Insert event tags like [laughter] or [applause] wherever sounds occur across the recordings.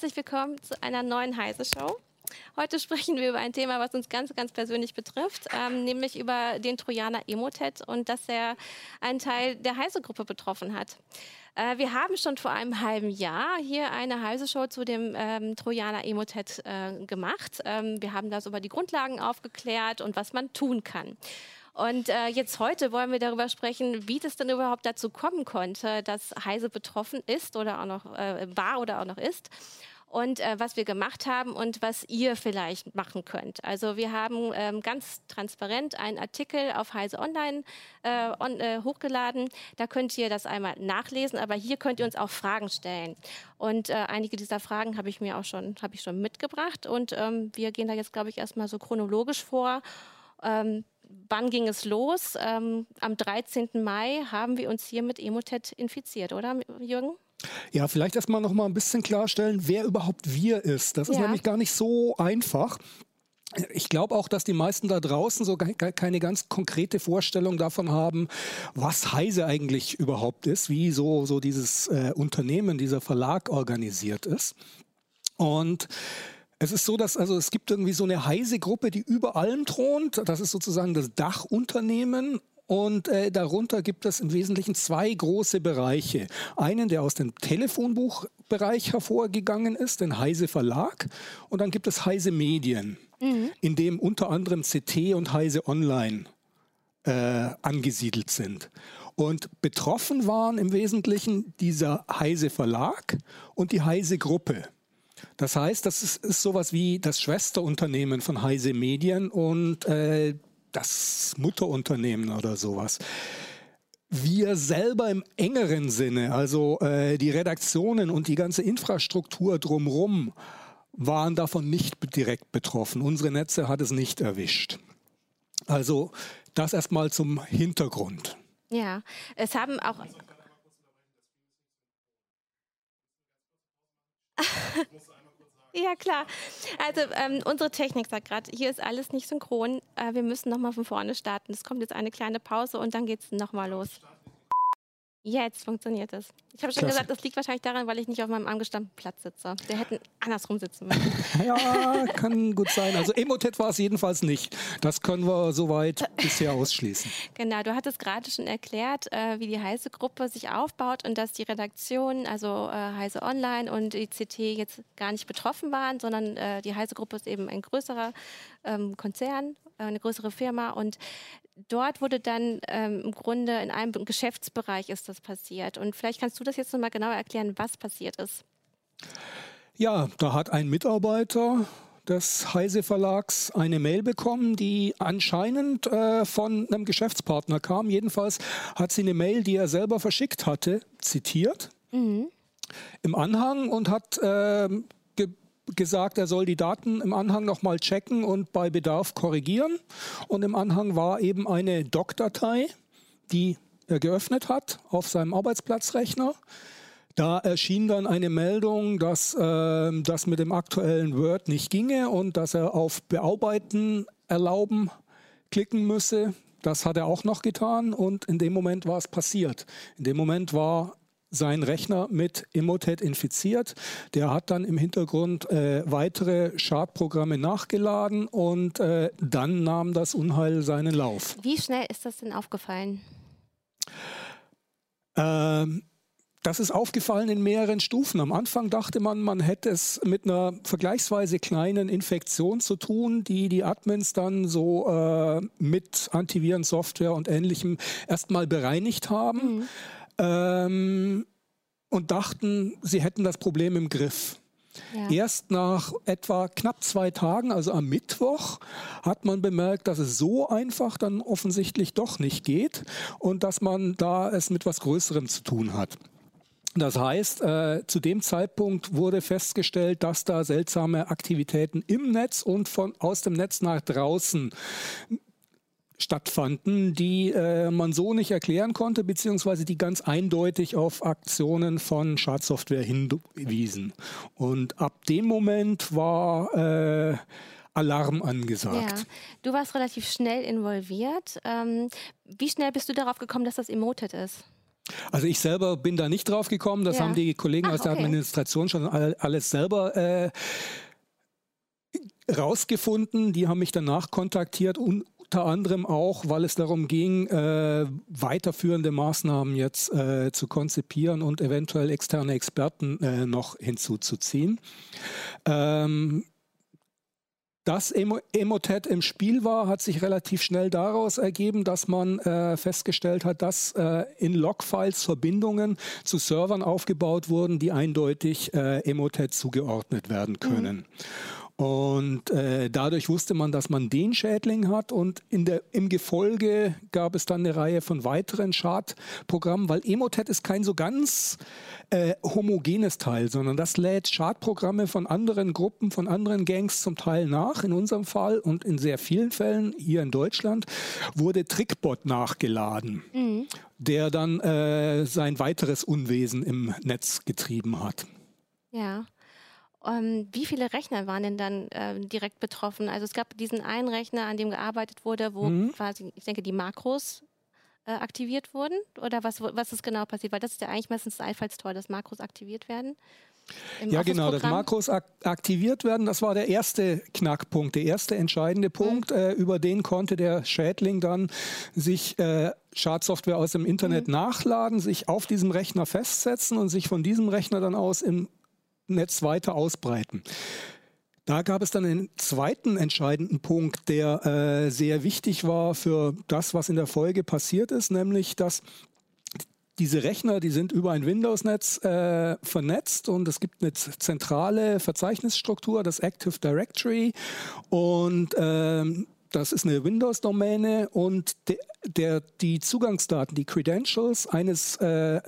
Herzlich willkommen zu einer neuen Heise Show. Heute sprechen wir über ein Thema, was uns ganz, ganz persönlich betrifft, ähm, nämlich über den Trojaner Emotet und dass er einen Teil der Heise-Gruppe betroffen hat. Äh, wir haben schon vor einem halben Jahr hier eine Heise-Show zu dem ähm, Trojaner Emotet äh, gemacht. Ähm, wir haben da so über die Grundlagen aufgeklärt und was man tun kann. Und äh, jetzt heute wollen wir darüber sprechen, wie das denn überhaupt dazu kommen konnte, dass Heise betroffen ist oder auch noch äh, war oder auch noch ist und äh, was wir gemacht haben und was ihr vielleicht machen könnt. Also wir haben ähm, ganz transparent einen Artikel auf Heise Online äh, on, äh, hochgeladen. Da könnt ihr das einmal nachlesen, aber hier könnt ihr uns auch Fragen stellen. Und äh, einige dieser Fragen habe ich mir auch schon, ich schon mitgebracht. Und ähm, wir gehen da jetzt, glaube ich, erstmal so chronologisch vor. Ähm, wann ging es los? Ähm, am 13. Mai haben wir uns hier mit Emotet infiziert, oder Jürgen? Ja, vielleicht erstmal noch mal ein bisschen klarstellen, wer überhaupt wir ist. Das ist ja. nämlich gar nicht so einfach. Ich glaube auch, dass die meisten da draußen so keine ganz konkrete Vorstellung davon haben, was Heise eigentlich überhaupt ist, wie so, so dieses äh, Unternehmen, dieser Verlag organisiert ist. Und es ist so, dass also es gibt irgendwie so eine Heise-Gruppe, die über allem thront. Das ist sozusagen das Dachunternehmen und äh, darunter gibt es im Wesentlichen zwei große Bereiche. Einen, der aus dem Telefonbuchbereich hervorgegangen ist, den Heise Verlag. Und dann gibt es Heise Medien, mhm. in dem unter anderem CT und Heise Online äh, angesiedelt sind. Und betroffen waren im Wesentlichen dieser Heise Verlag und die Heise Gruppe. Das heißt, das ist, ist sowas wie das Schwesterunternehmen von Heise Medien und äh, das Mutterunternehmen oder sowas. Wir selber im engeren Sinne, also äh, die Redaktionen und die ganze Infrastruktur drumherum, waren davon nicht direkt betroffen. Unsere Netze hat es nicht erwischt. Also das erstmal zum Hintergrund. Ja, es haben auch. [laughs] Ja, klar. Also ähm, unsere Technik sagt gerade, hier ist alles nicht synchron. Äh, wir müssen nochmal von vorne starten. Es kommt jetzt eine kleine Pause und dann geht es nochmal los. Jetzt funktioniert es. Ich habe schon Klasse. gesagt, das liegt wahrscheinlich daran, weil ich nicht auf meinem angestammten Platz sitze. Wir hätten andersrum sitzen müssen. [laughs] ja, kann gut sein. Also Emotet war es jedenfalls nicht. Das können wir soweit bisher ausschließen. [laughs] Genau, du hattest gerade schon erklärt, äh, wie die Heise-Gruppe sich aufbaut und dass die Redaktion, also äh, Heise Online und die CT jetzt gar nicht betroffen waren, sondern äh, die Heise-Gruppe ist eben ein größerer ähm, Konzern, eine größere Firma und dort wurde dann ähm, im Grunde in einem Geschäftsbereich ist das passiert. Und vielleicht kannst du das jetzt nochmal genauer erklären, was passiert ist. Ja, da hat ein Mitarbeiter des Heise Verlags eine Mail bekommen, die anscheinend äh, von einem Geschäftspartner kam. Jedenfalls hat sie eine Mail, die er selber verschickt hatte, zitiert. Mhm. Im Anhang und hat äh, gesagt, er soll die Daten im Anhang nochmal checken und bei Bedarf korrigieren. Und im Anhang war eben eine Doc-Datei, die er geöffnet hat auf seinem Arbeitsplatzrechner. Da erschien dann eine Meldung, dass äh, das mit dem aktuellen Word nicht ginge und dass er auf Bearbeiten erlauben klicken müsse. Das hat er auch noch getan und in dem Moment war es passiert. In dem Moment war seinen Rechner mit Emotet infiziert. Der hat dann im Hintergrund äh, weitere Schadprogramme nachgeladen und äh, dann nahm das Unheil seinen Lauf. Wie schnell ist das denn aufgefallen? Ähm, das ist aufgefallen in mehreren Stufen. Am Anfang dachte man, man hätte es mit einer vergleichsweise kleinen Infektion zu tun, die die Admins dann so äh, mit Antivirensoftware und ähnlichem erstmal bereinigt haben. Mhm ähm, und dachten, sie hätten das Problem im Griff. Ja. Erst nach etwa knapp zwei Tagen, also am Mittwoch, hat man bemerkt, dass es so einfach dann offensichtlich doch nicht geht und dass man da es mit was Größerem zu tun hat. Das heißt, äh, zu dem Zeitpunkt wurde festgestellt, dass da seltsame Aktivitäten im Netz und von aus dem Netz nach draußen stattfanden, die äh, man so nicht erklären konnte, beziehungsweise die ganz eindeutig auf Aktionen von Schadsoftware hinwiesen. Und ab dem Moment war äh, Alarm angesagt. Ja. Du warst relativ schnell involviert. Ähm, wie schnell bist du darauf gekommen, dass das Emoted ist? Also ich selber bin da nicht drauf gekommen. Das ja. haben die Kollegen Ach, aus der okay. Administration schon alles selber äh, rausgefunden. Die haben mich danach kontaktiert und unter anderem auch, weil es darum ging, äh, weiterführende Maßnahmen jetzt äh, zu konzipieren und eventuell externe Experten äh, noch hinzuzuziehen. Ähm, dass Emotet im Spiel war, hat sich relativ schnell daraus ergeben, dass man äh, festgestellt hat, dass äh, in Logfiles Verbindungen zu Servern aufgebaut wurden, die eindeutig äh, Emotet zugeordnet werden können. Mhm. Und äh, dadurch wusste man, dass man den Schädling hat. Und in der, im Gefolge gab es dann eine Reihe von weiteren Schadprogrammen, weil Emotet ist kein so ganz äh, homogenes Teil, sondern das lädt Schadprogramme von anderen Gruppen, von anderen Gangs zum Teil nach. In unserem Fall und in sehr vielen Fällen hier in Deutschland wurde Trickbot nachgeladen, mhm. der dann äh, sein weiteres Unwesen im Netz getrieben hat. Ja. Ähm, wie viele Rechner waren denn dann äh, direkt betroffen? Also es gab diesen einen Rechner, an dem gearbeitet wurde, wo mhm. quasi, ich denke, die Makros äh, aktiviert wurden? Oder was, was ist genau passiert? Weil das ist ja eigentlich meistens das Einfallstor, dass Makros aktiviert werden. Ja, genau, dass Makros ak aktiviert werden, das war der erste Knackpunkt, der erste entscheidende mhm. Punkt. Mhm. Äh, über den konnte der Schädling dann sich äh, Schadsoftware aus dem Internet mhm. nachladen, sich auf diesem Rechner festsetzen und sich von diesem Rechner dann aus im Netz weiter ausbreiten. Da gab es dann einen zweiten entscheidenden Punkt, der äh, sehr wichtig war für das, was in der Folge passiert ist, nämlich dass diese Rechner, die sind über ein Windows-Netz äh, vernetzt und es gibt eine zentrale Verzeichnisstruktur, das Active Directory und ähm, das ist eine Windows-Domäne und de, der, die Zugangsdaten, die Credentials eines äh,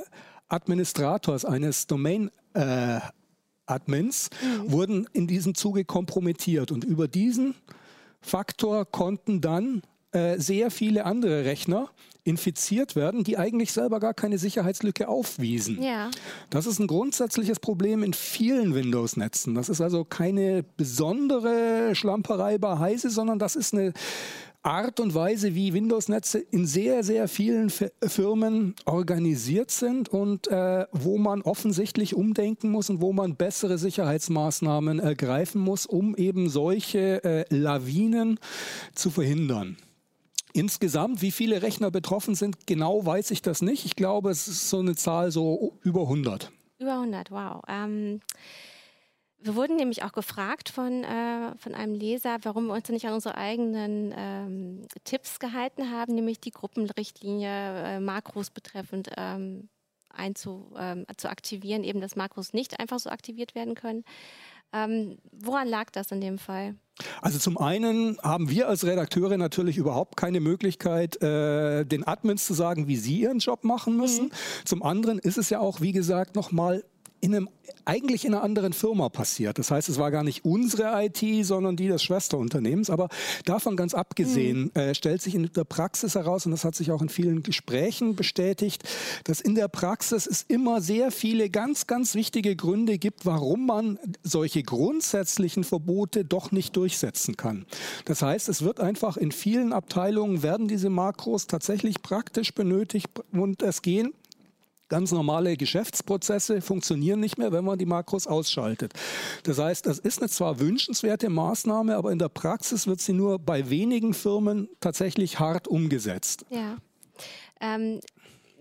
Administrators, eines Domain äh, Admins mhm. wurden in diesem Zuge kompromittiert. Und über diesen Faktor konnten dann äh, sehr viele andere Rechner infiziert werden, die eigentlich selber gar keine Sicherheitslücke aufwiesen. Ja. Das ist ein grundsätzliches Problem in vielen Windows-Netzen. Das ist also keine besondere Schlamperei bei Heise, sondern das ist eine Art und Weise, wie Windows-Netze in sehr, sehr vielen Firmen organisiert sind und äh, wo man offensichtlich umdenken muss und wo man bessere Sicherheitsmaßnahmen ergreifen muss, um eben solche äh, Lawinen zu verhindern. Insgesamt, wie viele Rechner betroffen sind, genau weiß ich das nicht. Ich glaube, es ist so eine Zahl so über 100. Über 100, wow. Ähm wir wurden nämlich auch gefragt von, äh, von einem Leser, warum wir uns nicht an unsere eigenen ähm, Tipps gehalten haben, nämlich die Gruppenrichtlinie äh, Makros betreffend ähm, einzu, ähm, zu aktivieren, eben dass Makros nicht einfach so aktiviert werden können. Ähm, woran lag das in dem Fall? Also zum einen haben wir als Redakteure natürlich überhaupt keine Möglichkeit, äh, den Admins zu sagen, wie sie ihren Job machen müssen. Mhm. Zum anderen ist es ja auch, wie gesagt, nochmal in einem, eigentlich in einer anderen Firma passiert. Das heißt, es war gar nicht unsere IT, sondern die des Schwesterunternehmens. Aber davon ganz abgesehen mhm. äh, stellt sich in der Praxis heraus, und das hat sich auch in vielen Gesprächen bestätigt, dass in der Praxis es immer sehr viele ganz, ganz wichtige Gründe gibt, warum man solche grundsätzlichen Verbote doch nicht durchsetzen kann. Das heißt, es wird einfach in vielen Abteilungen werden diese Makros tatsächlich praktisch benötigt und es gehen Ganz normale Geschäftsprozesse funktionieren nicht mehr, wenn man die Makros ausschaltet. Das heißt, das ist eine zwar wünschenswerte Maßnahme, aber in der Praxis wird sie nur bei wenigen Firmen tatsächlich hart umgesetzt. Ja. Ähm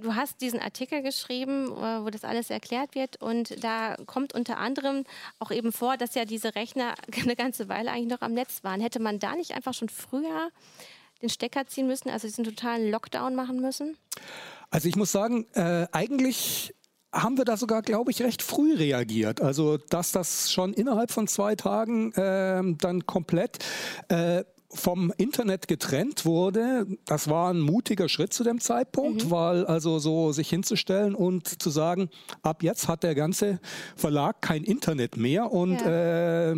du hast diesen Artikel geschrieben, äh, wo das alles erklärt wird und da kommt unter anderem auch eben vor, dass ja diese Rechner [laughs] eine ganze Weile eigentlich noch am Netz waren. Hätte man da nicht einfach schon früher den Stecker ziehen müssen, also diesen totalen Lockdown machen müssen? Also ich muss sagen, äh, eigentlich haben wir da sogar, glaube ich, recht früh reagiert. Also, dass das schon innerhalb von zwei Tagen äh, dann komplett äh, vom Internet getrennt wurde, das war ein mutiger Schritt zu dem Zeitpunkt, mhm. weil also so sich hinzustellen und zu sagen, ab jetzt hat der ganze Verlag kein Internet mehr und ja. äh,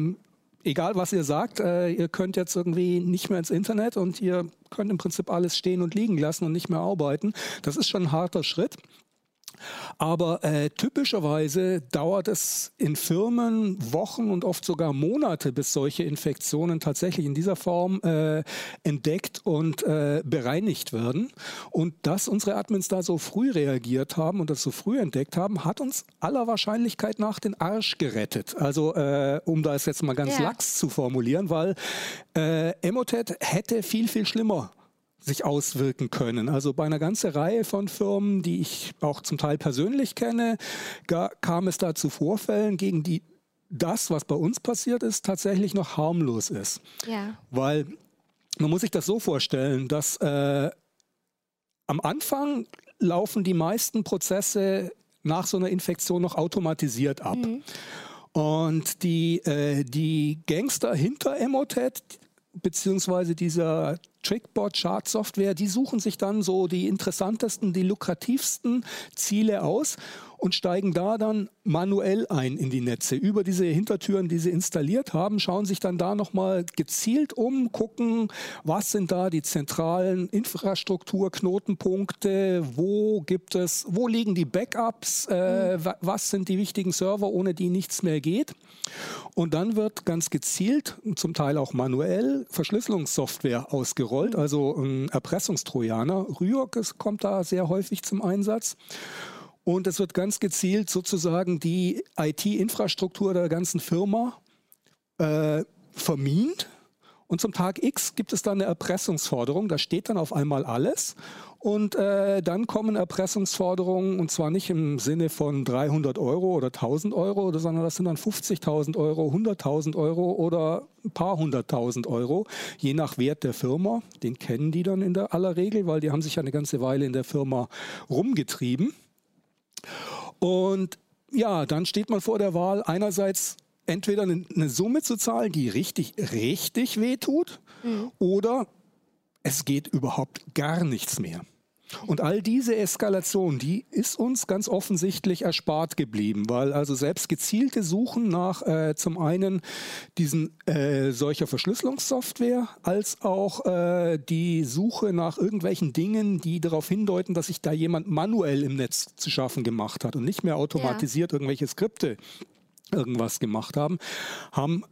egal was ihr sagt, äh, ihr könnt jetzt irgendwie nicht mehr ins Internet und ihr könnt im Prinzip alles stehen und liegen lassen und nicht mehr arbeiten. Das ist schon ein harter Schritt. Aber äh, typischerweise dauert es in Firmen Wochen und oft sogar Monate, bis solche Infektionen tatsächlich in dieser Form äh, entdeckt und äh, bereinigt werden. Und dass unsere Admins da so früh reagiert haben und das so früh entdeckt haben, hat uns aller Wahrscheinlichkeit nach den Arsch gerettet. Also äh, um das jetzt mal ganz ja. lax zu formulieren, weil äh, Emotet hätte viel, viel schlimmer sich auswirken können. Also bei einer ganzen Reihe von Firmen, die ich auch zum Teil persönlich kenne, kam es da zu Vorfällen, gegen die das, was bei uns passiert ist, tatsächlich noch harmlos ist. Ja. Weil man muss sich das so vorstellen, dass äh, am Anfang laufen die meisten Prozesse nach so einer Infektion noch automatisiert ab. Mhm. Und die, äh, die Gangster hinter Emotet, beziehungsweise dieser Trickbot-Chart-Software, die suchen sich dann so die interessantesten, die lukrativsten Ziele aus und steigen da dann manuell ein in die Netze. Über diese Hintertüren, die sie installiert haben, schauen sich dann da nochmal gezielt um, gucken, was sind da die zentralen Infrastrukturknotenpunkte, wo gibt es, wo liegen die Backups, äh, mhm. was sind die wichtigen Server, ohne die nichts mehr geht. Und dann wird ganz gezielt, zum Teil auch manuell, Verschlüsselungssoftware ausgerollt, mhm. also ein Erpressungstrojaner. Ryok kommt da sehr häufig zum Einsatz. Und es wird ganz gezielt sozusagen die IT-Infrastruktur der ganzen Firma äh, vermint. Und zum Tag X gibt es dann eine Erpressungsforderung. Da steht dann auf einmal alles. Und äh, dann kommen Erpressungsforderungen, und zwar nicht im Sinne von 300 Euro oder 1000 Euro, sondern das sind dann 50.000 Euro, 100.000 Euro oder ein paar hunderttausend Euro, je nach Wert der Firma. Den kennen die dann in der aller Regel, weil die haben sich eine ganze Weile in der Firma rumgetrieben. Und ja, dann steht man vor der Wahl, einerseits entweder eine, Summe zu zahlen, die richtig, richtig wehtut, mhm. oder es geht überhaupt gar nichts mehr. Und all diese Eskalation, die ist uns ganz offensichtlich erspart geblieben, weil also selbst gezielte Suchen nach äh, zum einen diesen äh, solcher Verschlüsselungssoftware als auch äh, die Suche nach irgendwelchen Dingen, die darauf hindeuten, dass sich da jemand manuell im Netz zu schaffen gemacht hat und nicht mehr automatisiert ja. irgendwelche Skripte irgendwas gemacht haben, haben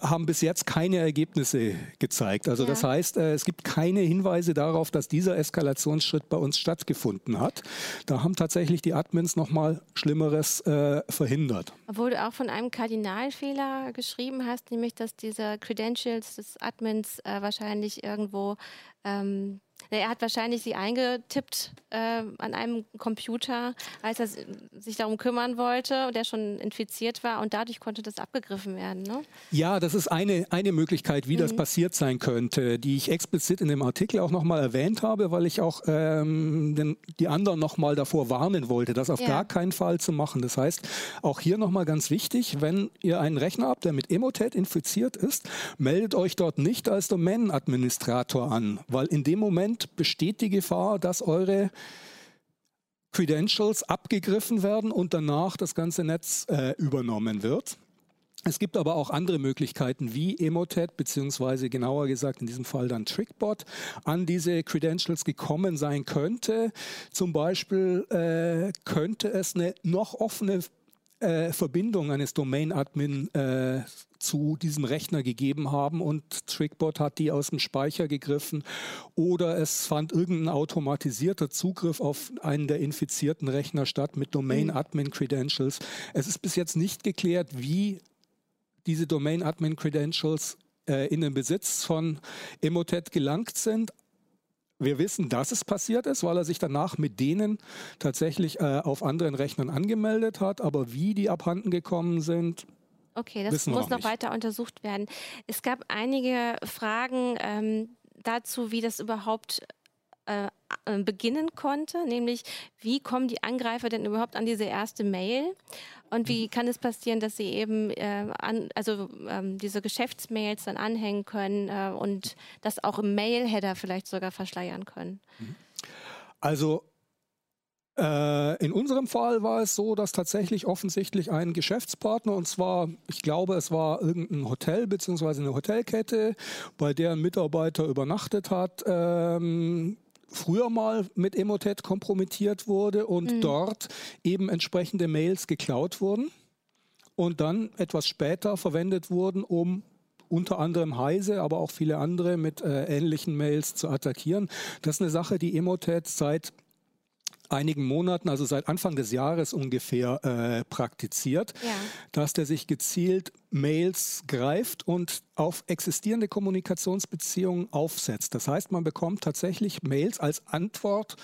haben bis jetzt keine Ergebnisse gezeigt. Also ja. das heißt, äh, es gibt keine Hinweise darauf, dass dieser Eskalationsschritt bei uns stattgefunden hat. Da haben tatsächlich die Admins noch mal Schlimmeres äh, verhindert. Obwohl du auch von einem Kardinalfehler geschrieben hast, nämlich dass diese Credentials des Admins äh, wahrscheinlich irgendwo ähm, er hat wahrscheinlich sie eingetippt äh, an einem Computer, als er sich darum kümmern wollte, der schon infiziert war und dadurch konnte das abgegriffen werden. Ne? Ja, das ist eine, eine Möglichkeit, wie mhm. das passiert sein könnte, die ich explizit in dem Artikel auch nochmal erwähnt habe, weil ich auch ähm, den, die anderen nochmal davor warnen wollte, das auf ja. gar keinen Fall zu machen. Das heißt, auch hier nochmal ganz wichtig, wenn ihr einen Rechner habt, der mit Emotet infiziert ist, meldet euch dort nicht als Domain-Administrator an, weil in dem Moment Besteht die Gefahr, dass eure Credentials abgegriffen werden und danach das ganze Netz äh, übernommen wird. Es gibt aber auch andere Möglichkeiten wie Emotet, beziehungsweise genauer gesagt in diesem Fall dann Trickbot, an diese Credentials gekommen sein könnte. Zum Beispiel äh, könnte es eine noch offene äh, Verbindung eines Domain-Admin äh, zu diesem Rechner gegeben haben und Trickbot hat die aus dem Speicher gegriffen oder es fand irgendein automatisierter Zugriff auf einen der infizierten Rechner statt mit Domain-Admin-Credentials. Es ist bis jetzt nicht geklärt, wie diese Domain-Admin-Credentials äh, in den Besitz von Emotet gelangt sind, wir wissen, dass es passiert ist, weil er sich danach mit denen tatsächlich äh, auf anderen Rechnern angemeldet hat. Aber wie die abhanden gekommen sind, Okay, das muss noch nicht. weiter untersucht werden. Es gab einige Fragen ähm, dazu, wie das überhaupt äh, äh, beginnen konnte, nämlich wie kommen die Angreifer denn überhaupt an diese erste Mail und wie kann es passieren, dass sie eben äh, an, also ähm, diese Geschäftsmails dann anhängen können äh, und das auch im Mail-Header vielleicht sogar verschleiern können. Mhm. Also äh, in unserem Fall war es so, dass tatsächlich offensichtlich ein Geschäftspartner, und zwar, ich glaube, es war irgendein Hotel bzw. eine Hotelkette, bei der ein Mitarbeiter übernachtet hat, ähm, früher mal mit Emotet kompromittiert wurde und mhm. dort eben entsprechende Mails geklaut wurden und dann etwas später verwendet wurden, um unter anderem Heise, aber auch viele andere mit äh, ähnlichen Mails zu attackieren. Das ist eine Sache, die Emotet seit einigen Monaten, also seit Anfang des Jahres ungefähr, äh, praktiziert, ja. dass der sich gezielt Mails greift und auf existierende Kommunikationsbeziehungen aufsetzt. Das heißt, man bekommt tatsächlich Mails als Antwort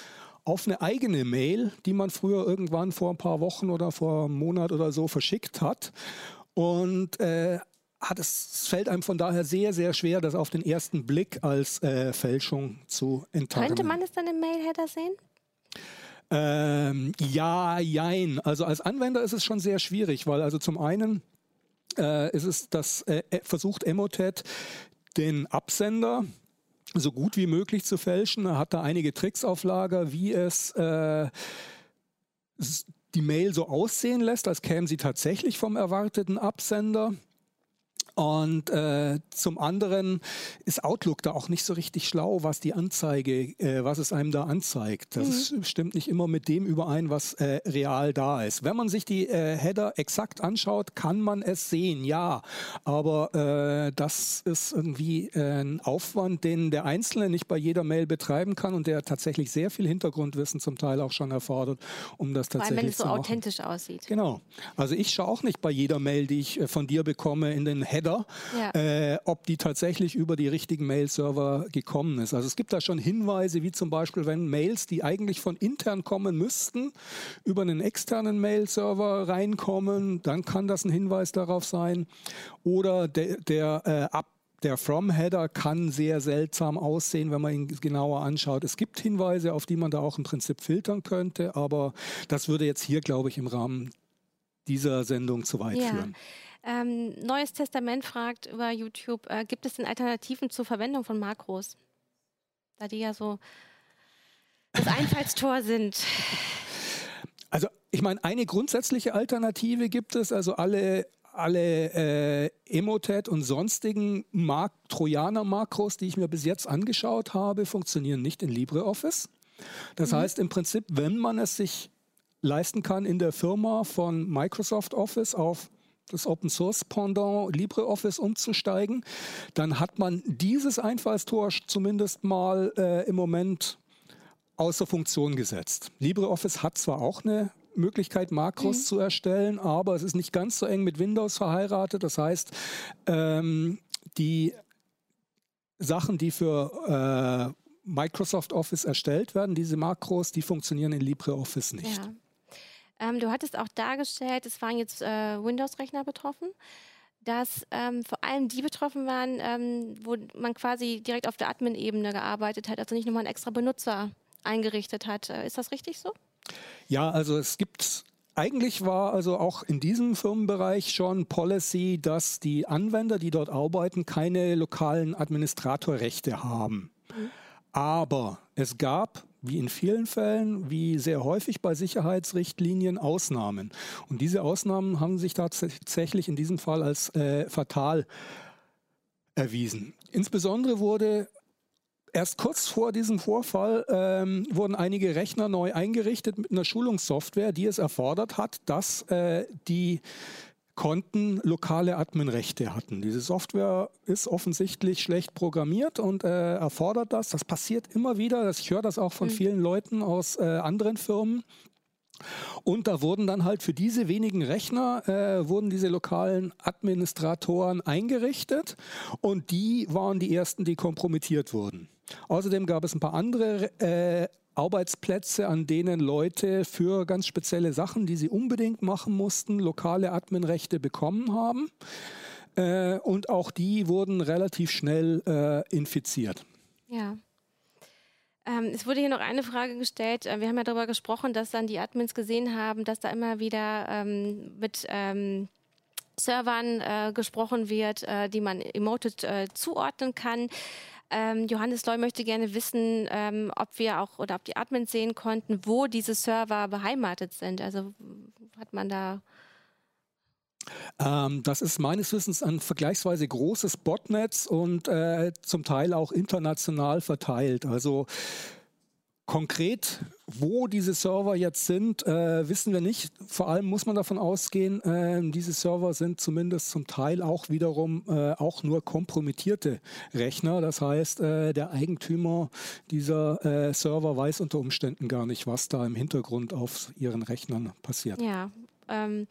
auf eine eigene Mail, die man früher irgendwann vor ein paar Wochen oder vor einem Monat oder so verschickt hat. Und äh, hat es fällt einem von daher sehr, sehr schwer, das auf den ersten Blick als äh, Fälschung zu enttarnen. Könnte man es dann im Mailheader sehen? Ähm, ja, jein. Also als Anwender ist es schon sehr schwierig, weil also zum einen äh, ist es, das äh, äh, versucht Emotet den Absender so gut wie möglich zu fälschen. Er hat da einige Tricks auf Lager, wie es äh, die Mail so aussehen lässt, als kämen sie tatsächlich vom erwarteten Absender. Und äh, zum anderen ist Outlook da auch nicht so richtig schlau, was die Anzeige, äh, was es einem da anzeigt. Das mhm. stimmt nicht immer mit dem überein, was äh, real da ist. Wenn man sich die äh, Header exakt anschaut, kann man es sehen, ja. Aber äh, das ist irgendwie äh, ein Aufwand, den der Einzelne nicht bei jeder Mail betreiben kann und der tatsächlich sehr viel Hintergrundwissen zum Teil auch schon erfordert, um das tatsächlich Weil, wenn es so authentisch aussieht. Genau. Also ich schaue auch nicht bei jeder Mail, die ich von dir bekomme, in den Header Header, ja. äh, ob die tatsächlich über die richtigen Mail-Server gekommen ist. Also es gibt da schon Hinweise, wie zum Beispiel, wenn Mails, die eigentlich von intern kommen müssten, über einen externen Mail-Server reinkommen, dann kann das ein Hinweis darauf sein. Oder der, der äh, ab der From-Header kann sehr seltsam aussehen, wenn man ihn genauer anschaut. Es gibt Hinweise, auf die man da auch im Prinzip filtern könnte, aber das würde jetzt hier, glaube ich, im Rahmen dieser Sendung zu weit ja. führen. Ähm, Neues Testament fragt über YouTube, äh, gibt es denn Alternativen zur Verwendung von Makros? Da die ja so das Einfallstor sind. Also ich meine, eine grundsätzliche Alternative gibt es. Also alle, alle äh, Emotet und sonstigen Mark Trojaner-Makros, die ich mir bis jetzt angeschaut habe, funktionieren nicht in LibreOffice. Das mhm. heißt im Prinzip, wenn man es sich leisten kann, in der Firma von Microsoft Office auf das Open Source Pendant LibreOffice umzusteigen, dann hat man dieses Einfallstor zumindest mal äh, im Moment außer Funktion gesetzt. LibreOffice hat zwar auch eine Möglichkeit, Makros mhm. zu erstellen, aber es ist nicht ganz so eng mit Windows verheiratet. Das heißt, ähm, die Sachen, die für äh, Microsoft Office erstellt werden, diese Makros, die funktionieren in LibreOffice nicht. Ja. Ähm, du hattest auch dargestellt, es waren jetzt äh, Windows-Rechner betroffen, dass ähm, vor allem die betroffen waren, ähm, wo man quasi direkt auf der Admin-Ebene gearbeitet hat, also nicht nochmal ein extra Benutzer eingerichtet hat. Äh, ist das richtig so? Ja, also es gibt eigentlich war also auch in diesem Firmenbereich schon Policy, dass die Anwender, die dort arbeiten, keine lokalen Administratorrechte haben. Mhm. Aber es gab wie in vielen Fällen, wie sehr häufig bei Sicherheitsrichtlinien, Ausnahmen. Und diese Ausnahmen haben sich tatsächlich in diesem Fall als äh, fatal erwiesen. Insbesondere wurde erst kurz vor diesem Vorfall ähm, wurden einige Rechner neu eingerichtet mit einer Schulungssoftware, die es erfordert hat, dass äh, die Konten lokale Adminrechte hatten. Diese Software ist offensichtlich schlecht programmiert und äh, erfordert das. Das passiert immer wieder. Ich höre das auch von mhm. vielen Leuten aus äh, anderen Firmen. Und da wurden dann halt für diese wenigen Rechner äh, wurden diese lokalen Administratoren eingerichtet und die waren die ersten, die kompromittiert wurden. Außerdem gab es ein paar andere äh, Arbeitsplätze, an denen Leute für ganz spezielle Sachen, die sie unbedingt machen mussten, lokale Adminrechte bekommen haben. Äh, und auch die wurden relativ schnell äh, infiziert. Ja. Ähm, es wurde hier noch eine Frage gestellt. Äh, wir haben ja darüber gesprochen, dass dann die Admins gesehen haben, dass da immer wieder ähm, mit ähm, Servern äh, gesprochen wird, äh, die man Emoted äh, zuordnen kann. Ähm, Johannes Loy möchte gerne wissen, ähm, ob wir auch oder ob die Admins sehen konnten, wo diese Server beheimatet sind. Also hat man da ähm, das ist meines Wissens ein vergleichsweise großes Botnetz und äh, zum Teil auch international verteilt. Also Konkret, wo diese Server jetzt sind, äh, wissen wir nicht. Vor allem muss man davon ausgehen, äh, diese Server sind zumindest zum Teil auch wiederum äh, auch nur kompromittierte Rechner. Das heißt, äh, der Eigentümer dieser äh, Server weiß unter Umständen gar nicht, was da im Hintergrund auf ihren Rechnern passiert. Ja, ähm,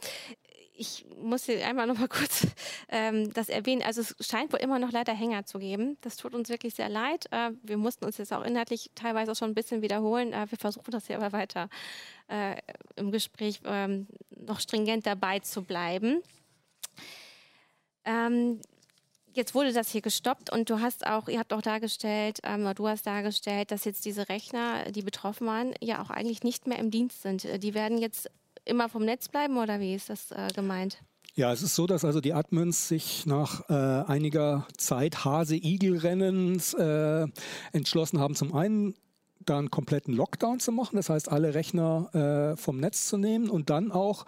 ich muss hier einmal noch mal [laughs] kurz ähm, das erwähnen. Also es scheint wohl immer noch leider Hänger zu geben. Das tut uns wirklich sehr leid. Äh, wir mussten uns jetzt auch inhaltlich teilweise auch schon ein bisschen wiederholen. Äh, wir versuchen das hier aber weiter äh, im Gespräch ähm, noch stringent dabei zu bleiben. Ähm, jetzt wurde das hier gestoppt und du hast auch, ihr habt auch dargestellt, ähm, du hast dargestellt, dass jetzt diese Rechner, die betroffen waren, ja auch eigentlich nicht mehr im Dienst sind. Äh, die werden jetzt immer vom Netz bleiben oder wie ist das äh, gemeint? Ja, es ist so, dass also die Admins sich nach äh, einiger Zeit Hase-Igel-Rennens äh, entschlossen haben, zum einen da einen kompletten Lockdown zu machen, das heißt alle Rechner äh, vom Netz zu nehmen und dann auch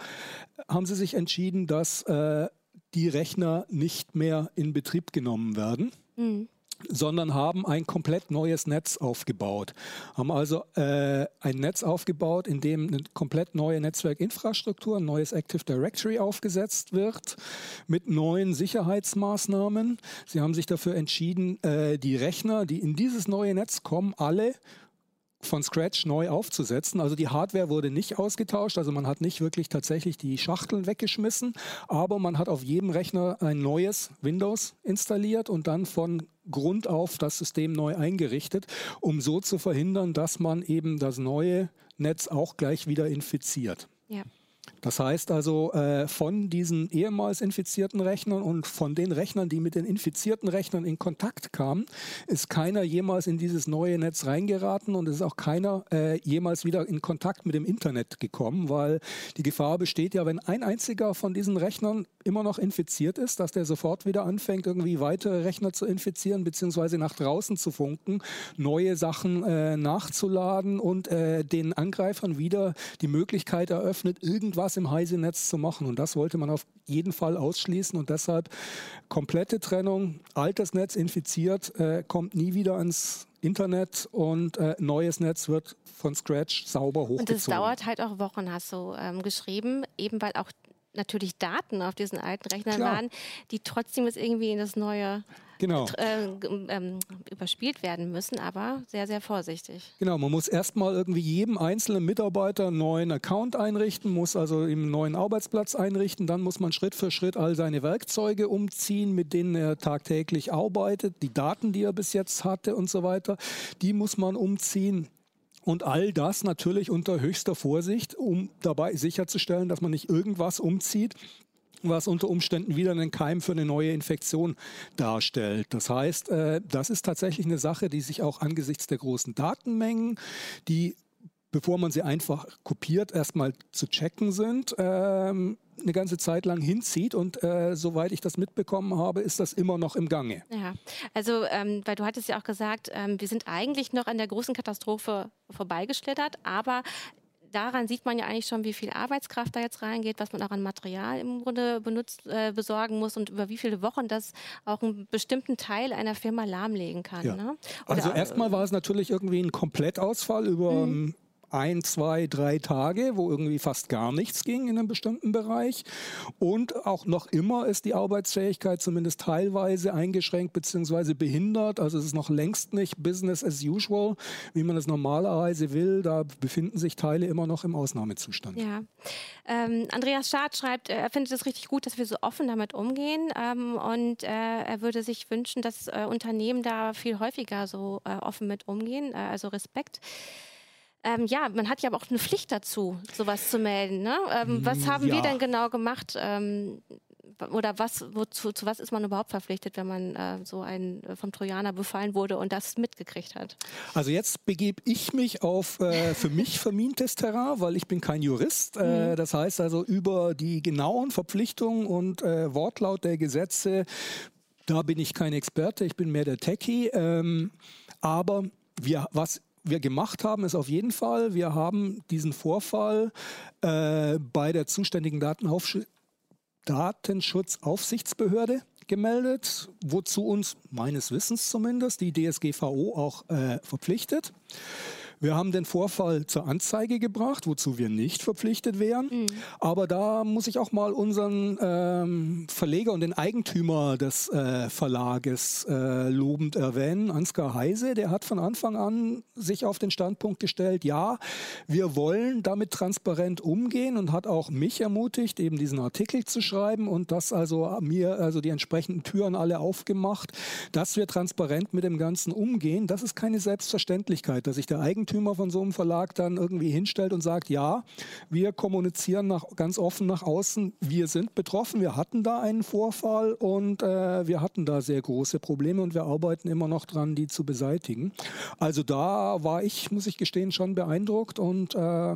haben sie sich entschieden, dass äh, die Rechner nicht mehr in Betrieb genommen werden. Mhm sondern haben ein komplett neues Netz aufgebaut. Haben also äh, ein Netz aufgebaut, in dem eine komplett neue Netzwerkinfrastruktur, ein neues Active Directory aufgesetzt wird mit neuen Sicherheitsmaßnahmen. Sie haben sich dafür entschieden, äh, die Rechner, die in dieses neue Netz kommen, alle von Scratch neu aufzusetzen. Also die Hardware wurde nicht ausgetauscht, also man hat nicht wirklich tatsächlich die Schachteln weggeschmissen, aber man hat auf jedem Rechner ein neues Windows installiert und dann von Grund auf das System neu eingerichtet, um so zu verhindern, dass man eben das neue Netz auch gleich wieder infiziert. Ja. Das heißt also, äh, von diesen ehemals infizierten Rechnern und von den Rechnern, die mit den infizierten Rechnern in Kontakt kamen, ist keiner jemals in dieses neue Netz reingeraten und es ist auch keiner äh, jemals wieder in Kontakt mit dem Internet gekommen, weil die Gefahr besteht ja, wenn ein einziger von diesen Rechnern immer noch infiziert ist, dass der sofort wieder anfängt, irgendwie weitere Rechner zu infizieren, beziehungsweise nach draußen zu funken, neue Sachen äh, nachzuladen und äh, den Angreifern wieder die Möglichkeit eröffnet, irgendwas im Heise-Netz zu machen. Und das wollte man auf jeden Fall ausschließen und deshalb komplette Trennung, altes Netz infiziert, äh, kommt nie wieder ans Internet und äh, neues Netz wird von Scratch sauber hochgezogen. Und es dauert halt auch Wochen, hast du ähm, geschrieben, eben weil auch natürlich Daten auf diesen alten Rechnern Klar. waren, die trotzdem jetzt irgendwie in das neue genau. äh, ähm, überspielt werden müssen, aber sehr, sehr vorsichtig. Genau, man muss erstmal irgendwie jedem einzelnen Mitarbeiter einen neuen Account einrichten, muss also einen neuen Arbeitsplatz einrichten, dann muss man Schritt für Schritt all seine Werkzeuge umziehen, mit denen er tagtäglich arbeitet, die Daten, die er bis jetzt hatte und so weiter, die muss man umziehen. Und all das natürlich unter höchster Vorsicht, um dabei sicherzustellen, dass man nicht irgendwas umzieht, was unter Umständen wieder einen Keim für eine neue Infektion darstellt. Das heißt, äh, das ist tatsächlich eine Sache, die sich auch angesichts der großen Datenmengen, die bevor man sie einfach kopiert, erstmal zu checken sind, ähm, eine ganze Zeit lang hinzieht. Und äh, soweit ich das mitbekommen habe, ist das immer noch im Gange. Ja, also ähm, weil du hattest ja auch gesagt, ähm, wir sind eigentlich noch an der großen Katastrophe vorbeigeschlittert, aber daran sieht man ja eigentlich schon, wie viel Arbeitskraft da jetzt reingeht, was man auch an Material im Grunde benutzt, äh, besorgen muss und über wie viele Wochen das auch einen bestimmten Teil einer Firma lahmlegen kann. Ja. Ne? also erstmal war es natürlich irgendwie ein Komplettausfall über mhm ein, zwei, drei Tage, wo irgendwie fast gar nichts ging in einem bestimmten Bereich. Und auch noch immer ist die Arbeitsfähigkeit zumindest teilweise eingeschränkt bzw. behindert. Also es ist noch längst nicht Business as usual, wie man es normalerweise will. Da befinden sich Teile immer noch im Ausnahmezustand. Ja. Ähm, Andreas Schad schreibt, er findet es richtig gut, dass wir so offen damit umgehen. Ähm, und äh, er würde sich wünschen, dass äh, Unternehmen da viel häufiger so äh, offen mit umgehen. Äh, also Respekt. Ähm, ja, man hat ja aber auch eine Pflicht dazu, sowas zu melden. Ne? Ähm, was mm, haben ja. wir denn genau gemacht? Ähm, oder was, wozu, zu was ist man überhaupt verpflichtet, wenn man äh, so ein äh, vom Trojaner befallen wurde und das mitgekriegt hat? Also jetzt begebe ich mich auf äh, für mich [laughs] vermintes Terrain, weil ich bin kein Jurist. Äh, mhm. Das heißt also über die genauen Verpflichtungen und äh, Wortlaut der Gesetze, da bin ich kein Experte, ich bin mehr der Techie. Ähm, aber wir, was wir gemacht haben, ist auf jeden Fall, wir haben diesen Vorfall äh, bei der zuständigen Datenaufsch Datenschutzaufsichtsbehörde gemeldet, wozu uns meines Wissens zumindest die DSGVO auch äh, verpflichtet. Wir haben den Vorfall zur Anzeige gebracht, wozu wir nicht verpflichtet wären. Mhm. Aber da muss ich auch mal unseren ähm, Verleger und den Eigentümer des äh, Verlages äh, lobend erwähnen, Ansgar Heise. Der hat von Anfang an sich auf den Standpunkt gestellt, ja, wir wollen damit transparent umgehen und hat auch mich ermutigt, eben diesen Artikel zu schreiben und das also mir, also die entsprechenden Türen alle aufgemacht, dass wir transparent mit dem Ganzen umgehen. Das ist keine Selbstverständlichkeit, dass sich der Eigentümer von so einem Verlag dann irgendwie hinstellt und sagt, ja, wir kommunizieren nach, ganz offen nach außen, wir sind betroffen, wir hatten da einen Vorfall und äh, wir hatten da sehr große Probleme und wir arbeiten immer noch dran, die zu beseitigen. Also da war ich, muss ich gestehen, schon beeindruckt und äh,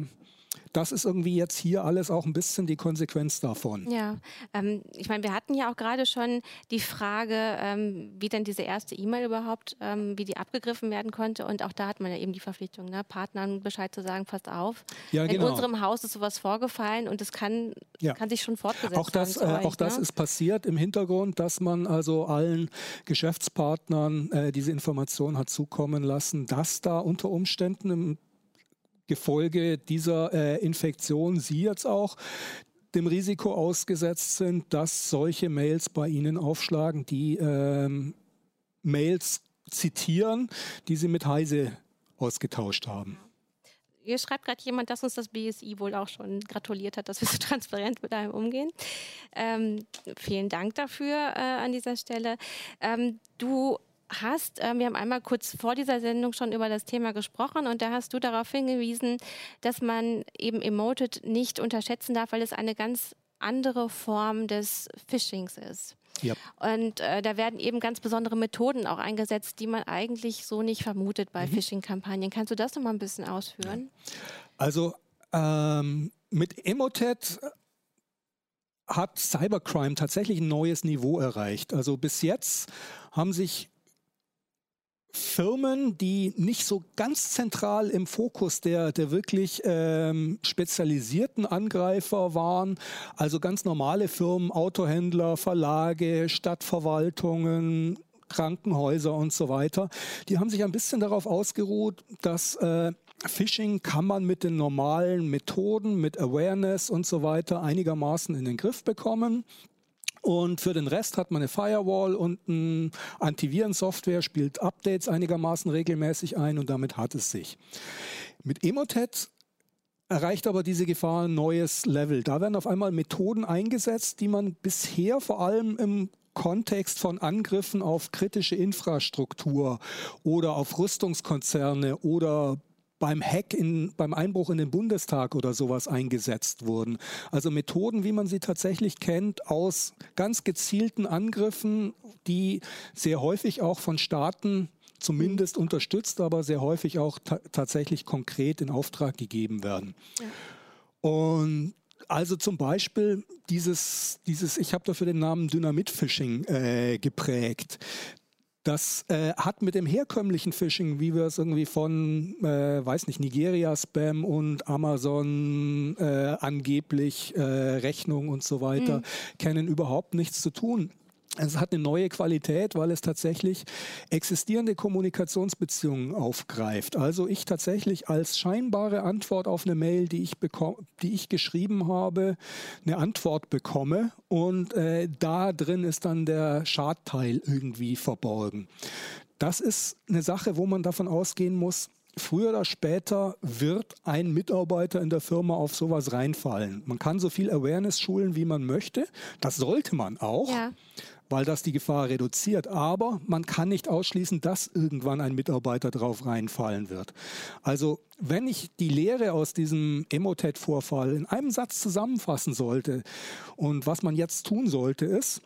das ist irgendwie jetzt hier alles auch ein bisschen die Konsequenz davon. Ja, ähm, ich meine, wir hatten ja auch gerade schon die Frage, ähm, wie denn diese erste E-Mail überhaupt, ähm, wie die abgegriffen werden konnte. Und auch da hat man ja eben die Verpflichtung, ne, Partnern Bescheid zu sagen, passt auf. Ja, genau. In unserem Haus ist sowas vorgefallen und es kann, ja. kann sich schon fortgesetzt auch das, äh, euch, Auch das ne? ist passiert im Hintergrund, dass man also allen Geschäftspartnern äh, diese Information hat zukommen lassen, dass da unter Umständen im Gefolge dieser äh, Infektion Sie jetzt auch dem Risiko ausgesetzt sind, dass solche Mails bei Ihnen aufschlagen, die ähm, Mails zitieren, die Sie mit Heise ausgetauscht haben. Hier schreibt gerade jemand, dass uns das BSI wohl auch schon gratuliert hat, dass wir so [laughs] transparent mit einem umgehen. Ähm, vielen Dank dafür äh, an dieser Stelle. Ähm, du hast, äh, wir haben einmal kurz vor dieser Sendung schon über das Thema gesprochen und da hast du darauf hingewiesen, dass man eben Emoted nicht unterschätzen darf, weil es eine ganz andere Form des Phishings ist. Yep. Und äh, da werden eben ganz besondere Methoden auch eingesetzt, die man eigentlich so nicht vermutet bei mhm. Phishing-Kampagnen. Kannst du das noch mal ein bisschen ausführen? Also ähm, mit Emotet hat Cybercrime tatsächlich ein neues Niveau erreicht. Also bis jetzt haben sich Firmen, die nicht so ganz zentral im Fokus der, der wirklich ähm, spezialisierten Angreifer waren, also ganz normale Firmen, Autohändler, Verlage, Stadtverwaltungen, Krankenhäuser und so weiter, die haben sich ein bisschen darauf ausgeruht, dass äh, Phishing kann man mit den normalen Methoden, mit Awareness und so weiter einigermaßen in den Griff bekommen. Und für den Rest hat man eine Firewall und eine Antivirensoftware, spielt Updates einigermaßen regelmäßig ein und damit hat es sich. Mit Emotet erreicht aber diese Gefahr ein neues Level. Da werden auf einmal Methoden eingesetzt, die man bisher vor allem im Kontext von Angriffen auf kritische Infrastruktur oder auf Rüstungskonzerne oder beim Hack in, beim Einbruch in den Bundestag oder sowas eingesetzt wurden. Also Methoden, wie man sie tatsächlich kennt, aus ganz gezielten Angriffen, die sehr häufig auch von Staaten zumindest unterstützt, aber sehr häufig auch ta tatsächlich konkret in Auftrag gegeben werden. Ja. Und also zum Beispiel dieses, dieses ich habe dafür den Namen Dynamit-Phishing äh, geprägt. Das äh, hat mit dem herkömmlichen Phishing, wie wir es irgendwie von, äh, weiß nicht, Nigeria-Spam und Amazon äh, angeblich äh, Rechnung und so weiter mhm. kennen, überhaupt nichts zu tun. Es hat eine neue Qualität, weil es tatsächlich existierende Kommunikationsbeziehungen aufgreift. Also ich tatsächlich als scheinbare Antwort auf eine Mail, die ich, die ich geschrieben habe, eine Antwort bekomme und äh, da drin ist dann der Schadteil irgendwie verborgen. Das ist eine Sache, wo man davon ausgehen muss, früher oder später wird ein Mitarbeiter in der Firma auf sowas reinfallen. Man kann so viel Awareness schulen, wie man möchte. Das sollte man auch. Ja weil das die Gefahr reduziert. Aber man kann nicht ausschließen, dass irgendwann ein Mitarbeiter drauf reinfallen wird. Also wenn ich die Lehre aus diesem Emotet-Vorfall in einem Satz zusammenfassen sollte und was man jetzt tun sollte, ist,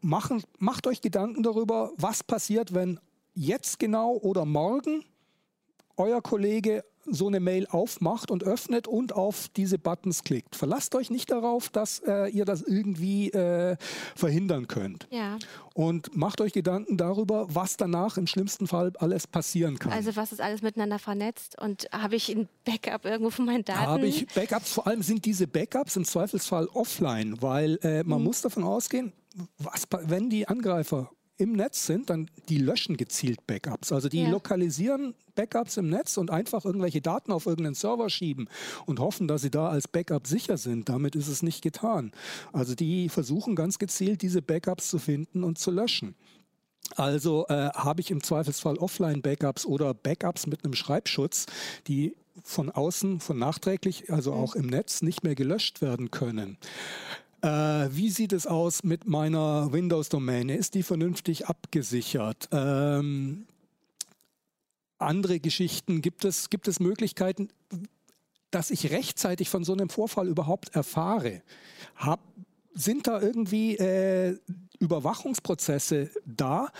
machen, macht euch Gedanken darüber, was passiert, wenn jetzt genau oder morgen euer Kollege so eine Mail aufmacht und öffnet und auf diese Buttons klickt. Verlasst euch nicht darauf, dass äh, ihr das irgendwie äh, verhindern könnt. Ja. Und macht euch Gedanken darüber, was danach im schlimmsten Fall alles passieren kann. Also was ist alles miteinander vernetzt und habe ich ein Backup irgendwo von meinen Daten? Habe ich Backups, vor allem sind diese Backups im Zweifelsfall offline, weil äh, man hm. muss davon ausgehen, was, wenn die Angreifer im Netz sind, dann die löschen gezielt Backups. Also die ja. lokalisieren Backups im Netz und einfach irgendwelche Daten auf irgendeinen Server schieben und hoffen, dass sie da als Backup sicher sind. Damit ist es nicht getan. Also die versuchen ganz gezielt diese Backups zu finden und zu löschen. Also äh, habe ich im Zweifelsfall Offline-Backups oder Backups mit einem Schreibschutz, die von außen, von nachträglich, also auch im Netz, nicht mehr gelöscht werden können. Äh, wie sieht es aus mit meiner Windows-Domäne? Ist die vernünftig abgesichert? Ähm, andere Geschichten, gibt es, gibt es Möglichkeiten, dass ich rechtzeitig von so einem Vorfall überhaupt erfahre? Hab, sind da irgendwie äh, Überwachungsprozesse da?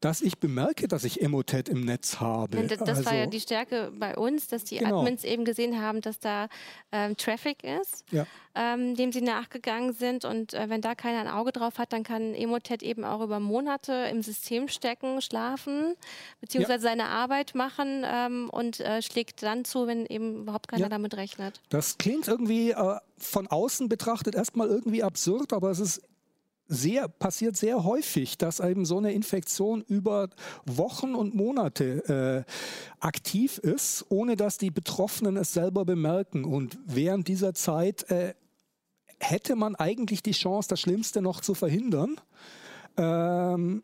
Dass ich bemerke, dass ich Emotet im Netz habe. Das, das also, war ja also die Stärke bei uns, dass die genau. Admins eben gesehen haben, dass da ähm, Traffic ist, ja. ähm, dem sie nachgegangen sind. Und äh, wenn da keiner ein Auge drauf hat, dann kann Emotet eben auch über Monate im System stecken, schlafen, beziehungsweise ja. seine Arbeit machen ähm, und äh, schlägt dann zu, wenn eben überhaupt keiner ja. damit rechnet. Das klingt irgendwie äh, von außen betrachtet erstmal irgendwie absurd, aber es ist sehr, passiert sehr häufig, dass eben so eine Infektion über Wochen und Monate äh, aktiv ist, ohne dass die Betroffenen es selber bemerken. Und während dieser Zeit äh, hätte man eigentlich die Chance, das Schlimmste noch zu verhindern, ähm,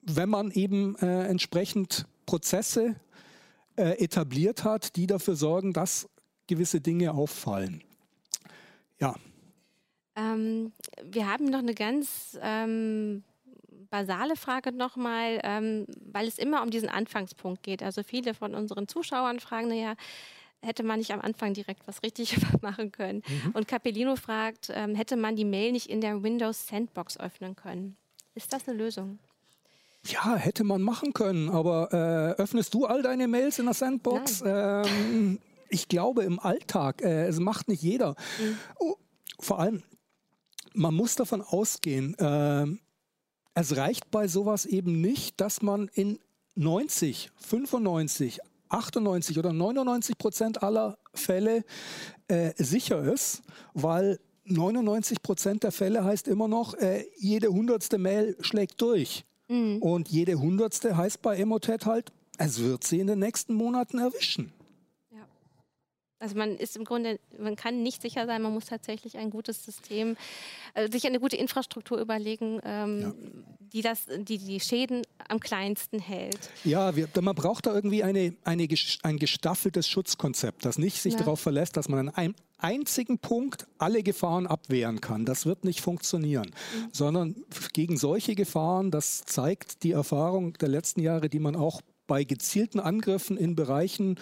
wenn man eben äh, entsprechend Prozesse äh, etabliert hat, die dafür sorgen, dass gewisse Dinge auffallen. Ja. Ähm, wir haben noch eine ganz ähm, basale Frage nochmal, ähm, weil es immer um diesen Anfangspunkt geht. Also viele von unseren Zuschauern fragen, naja, hätte man nicht am Anfang direkt was richtig [laughs] machen können? Mhm. Und Capellino fragt, ähm, hätte man die Mail nicht in der Windows Sandbox öffnen können? Ist das eine Lösung? Ja, hätte man machen können, aber äh, öffnest du all deine Mails in der Sandbox? Ähm, ich glaube im Alltag, äh, es macht nicht jeder. Mhm. Oh, vor allem, man muss davon ausgehen, äh, es reicht bei sowas eben nicht, dass man in 90, 95, 98 oder 99 Prozent aller Fälle äh, sicher ist, weil 99 Prozent der Fälle heißt immer noch, äh, jede hundertste Mail schlägt durch. Mhm. Und jede hundertste heißt bei Emotet halt, es wird sie in den nächsten Monaten erwischen. Also man ist im Grunde, man kann nicht sicher sein, man muss tatsächlich ein gutes System, äh, sich eine gute Infrastruktur überlegen, ähm, ja. die, das, die die Schäden am kleinsten hält. Ja, wir, man braucht da irgendwie eine, eine, ein gestaffeltes Schutzkonzept, das nicht sich ja. darauf verlässt, dass man an einem einzigen Punkt alle Gefahren abwehren kann. Das wird nicht funktionieren, mhm. sondern gegen solche Gefahren, das zeigt die Erfahrung der letzten Jahre, die man auch bei gezielten Angriffen in Bereichen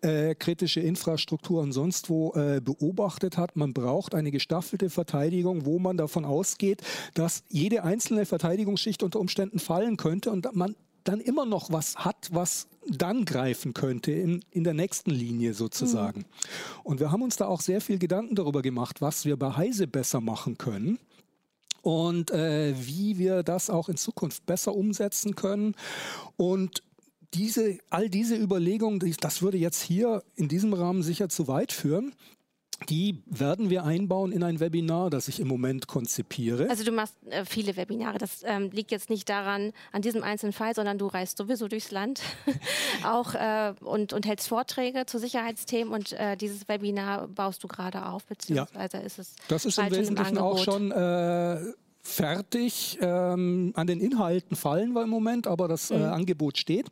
äh, kritische Infrastruktur und sonst wo äh, beobachtet hat. Man braucht eine gestaffelte Verteidigung, wo man davon ausgeht, dass jede einzelne Verteidigungsschicht unter Umständen fallen könnte und man dann immer noch was hat, was dann greifen könnte in, in der nächsten Linie sozusagen. Mhm. Und wir haben uns da auch sehr viel Gedanken darüber gemacht, was wir bei Heise besser machen können und äh, wie wir das auch in Zukunft besser umsetzen können. Und diese, all diese Überlegungen, das würde jetzt hier in diesem Rahmen sicher zu weit führen. Die werden wir einbauen in ein Webinar, das ich im Moment konzipiere. Also du machst äh, viele Webinare. Das ähm, liegt jetzt nicht daran, an diesem einzelnen Fall, sondern du reist sowieso durchs Land [laughs] auch äh, und, und hältst Vorträge zu Sicherheitsthemen und äh, dieses Webinar baust du gerade auf, beziehungsweise ja. ist es. Das ist im Wesentlichen auch schon äh, fertig. Ähm, an den Inhalten fallen wir im Moment, aber das äh, mhm. Angebot steht.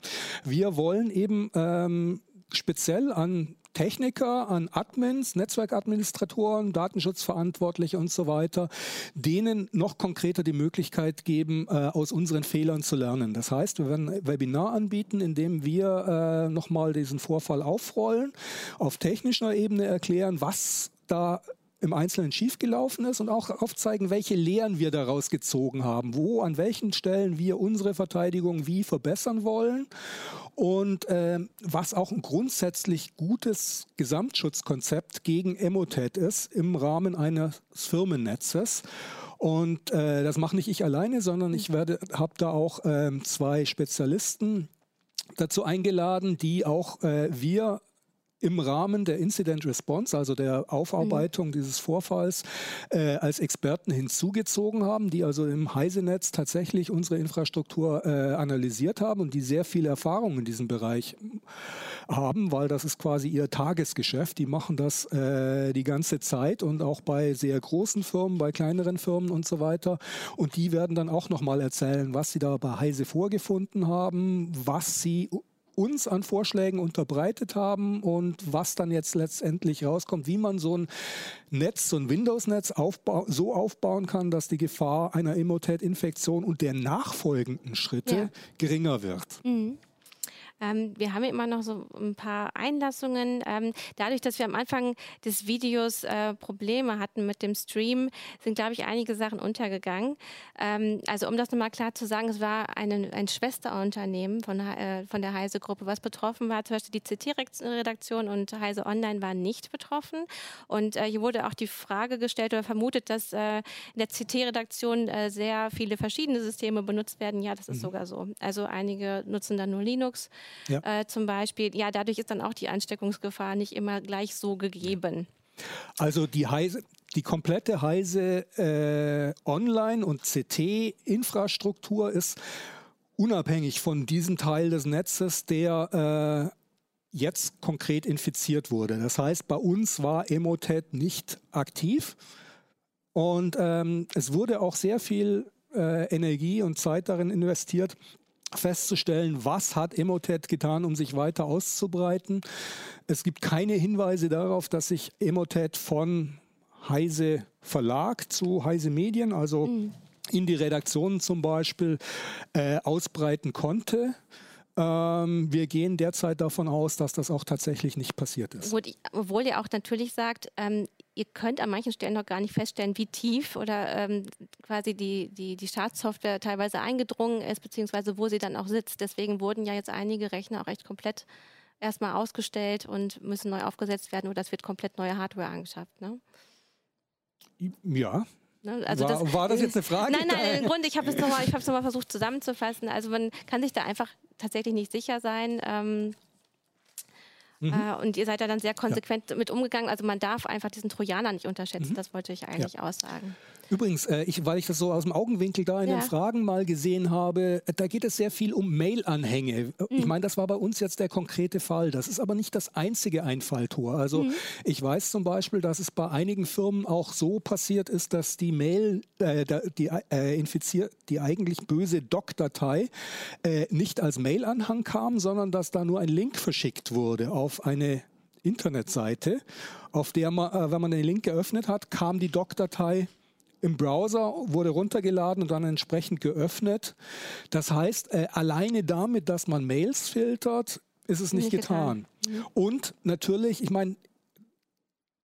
Wir wollen eben ähm, speziell an Techniker, an Admins, Netzwerkadministratoren, Datenschutzverantwortliche und so weiter, denen noch konkreter die Möglichkeit geben, äh, aus unseren Fehlern zu lernen. Das heißt, wir werden ein Webinar anbieten, in dem wir äh, nochmal diesen Vorfall aufrollen, auf technischer Ebene erklären, was da im Einzelnen schiefgelaufen ist und auch aufzeigen, welche Lehren wir daraus gezogen haben, wo, an welchen Stellen wir unsere Verteidigung wie verbessern wollen und äh, was auch ein grundsätzlich gutes Gesamtschutzkonzept gegen Emotet ist im Rahmen eines Firmennetzes. Und äh, das mache nicht ich alleine, sondern ich habe da auch äh, zwei Spezialisten dazu eingeladen, die auch äh, wir im Rahmen der Incident Response, also der Aufarbeitung mhm. dieses Vorfalls, äh, als Experten hinzugezogen haben, die also im Heise-Netz tatsächlich unsere Infrastruktur äh, analysiert haben und die sehr viel Erfahrung in diesem Bereich haben, weil das ist quasi ihr Tagesgeschäft. Die machen das äh, die ganze Zeit und auch bei sehr großen Firmen, bei kleineren Firmen und so weiter. Und die werden dann auch nochmal erzählen, was sie da bei Heise vorgefunden haben, was sie uns an Vorschlägen unterbreitet haben und was dann jetzt letztendlich rauskommt, wie man so ein Netz, so ein Windows-Netz aufba so aufbauen kann, dass die Gefahr einer Emotet-Infektion und der nachfolgenden Schritte ja. geringer wird. Mhm. Ähm, wir haben immer noch so ein paar Einlassungen. Ähm, dadurch, dass wir am Anfang des Videos äh, Probleme hatten mit dem Stream, sind, glaube ich, einige Sachen untergegangen. Ähm, also um das nochmal klar zu sagen, es war eine, ein Schwesterunternehmen von, äh, von der Heise-Gruppe, was betroffen war. Zum Beispiel die CT-Redaktion und Heise Online waren nicht betroffen. Und äh, hier wurde auch die Frage gestellt oder vermutet, dass äh, in der CT-Redaktion äh, sehr viele verschiedene Systeme benutzt werden. Ja, das ist mhm. sogar so. Also einige nutzen dann nur Linux ja. äh, zum Beispiel. Ja, dadurch ist dann auch die Ansteckungsgefahr nicht immer gleich so gegeben. Also die Heise, die komplette Heise äh, Online- und CT-Infrastruktur ist unabhängig von diesem Teil des Netzes, der äh, jetzt konkret infiziert wurde. Das heißt, bei uns war Emotet nicht aktiv und ähm, es wurde auch sehr viel äh, Energie und Zeit darin investiert, festzustellen, was hat Emotet getan, um sich weiter auszubreiten. Es gibt keine Hinweise darauf, dass sich Emotet von Heise Verlag zu Heise Medien, also mhm. in die Redaktionen zum Beispiel, äh, ausbreiten konnte. Ähm, wir gehen derzeit davon aus, dass das auch tatsächlich nicht passiert ist. Obwohl ihr auch natürlich sagt, ähm, ihr könnt an manchen Stellen noch gar nicht feststellen, wie tief oder ähm, quasi die, die, die Startsoftware teilweise eingedrungen ist, beziehungsweise wo sie dann auch sitzt. Deswegen wurden ja jetzt einige Rechner auch recht komplett erstmal ausgestellt und müssen neu aufgesetzt werden oder es wird komplett neue Hardware angeschafft. Ne? Ja, Ne? Also war, das, war, das, jetzt eine Frage? Nein, nein, im Grunde, ich habe es nochmal noch versucht zusammenzufassen. Also man kann sich da einfach tatsächlich nicht sicher sein. Ähm, mhm. äh, und ihr seid da dann sehr konsequent ja. mit umgegangen. Also man darf einfach diesen Trojaner nicht unterschätzen. Mhm. Das wollte ich eigentlich ja. aussagen. Übrigens, äh, ich, weil ich das so aus dem Augenwinkel da in ja. den Fragen mal gesehen habe, äh, da geht es sehr viel um Mail-Anhänge. Äh, mhm. Ich meine, das war bei uns jetzt der konkrete Fall. Das ist aber nicht das einzige Einfalltor. Also mhm. ich weiß zum Beispiel, dass es bei einigen Firmen auch so passiert ist, dass die Mail, äh, die, äh, infiziert, die eigentlich böse Doc-Datei äh, nicht als Mail-Anhang kam, sondern dass da nur ein Link verschickt wurde auf eine Internetseite, auf der man, wenn man den Link geöffnet hat, kam die Doc-Datei im Browser, wurde runtergeladen und dann entsprechend geöffnet. Das heißt, äh, alleine damit, dass man Mails filtert, ist es nicht, nicht getan. getan. Mhm. Und natürlich, ich meine,